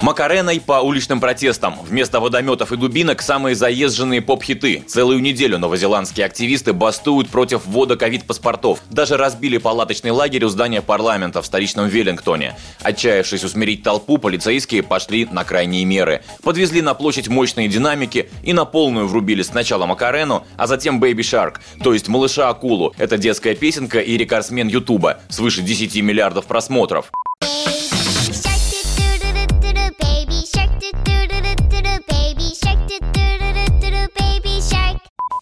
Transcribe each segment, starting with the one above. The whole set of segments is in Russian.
Макареной по уличным протестам. Вместо водометов и дубинок самые заезженные поп-хиты. Целую неделю новозеландские активисты бастуют против ввода ковид-паспортов. Даже разбили палаточный лагерь у здания парламента в столичном Веллингтоне. Отчаявшись усмирить толпу, полицейские пошли на крайние меры. Подвезли на площадь мощные динамики и на полную врубили сначала Макарену, а затем Baby Shark, то есть малыша-акулу. Это детская песенка и рекордсмен Ютуба, свыше 10 миллиардов просмотров.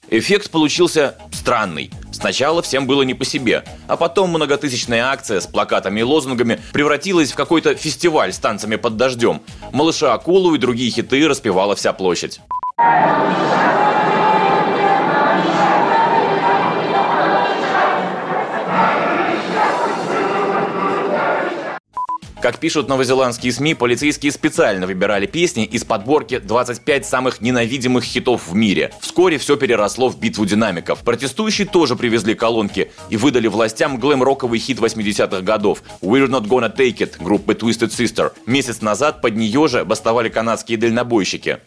Эффект получился странный. Сначала всем было не по себе, а потом многотысячная акция с плакатами и лозунгами превратилась в какой-то фестиваль с танцами под дождем. Малыша Акулу и другие хиты распевала вся площадь. Как пишут новозеландские СМИ, полицейские специально выбирали песни из подборки 25 самых ненавидимых хитов в мире. Вскоре все переросло в битву динамиков. Протестующие тоже привезли колонки и выдали властям глэм-роковый хит 80-х годов «We're Not Gonna Take It» группы Twisted Sister. Месяц назад под нее же бастовали канадские дальнобойщики.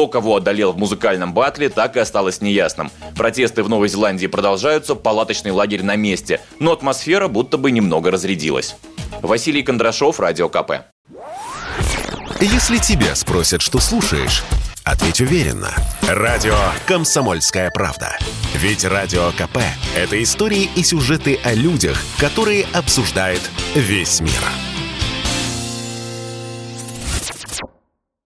Кто кого одолел в музыкальном батле, так и осталось неясным. Протесты в Новой Зеландии продолжаются, палаточный лагерь на месте, но атмосфера будто бы немного разрядилась. Василий Кондрашов, Радио КП. Если тебя спросят, что слушаешь, ответь уверенно. Радио «Комсомольская правда». Ведь Радио КП – это истории и сюжеты о людях, которые обсуждает весь мир.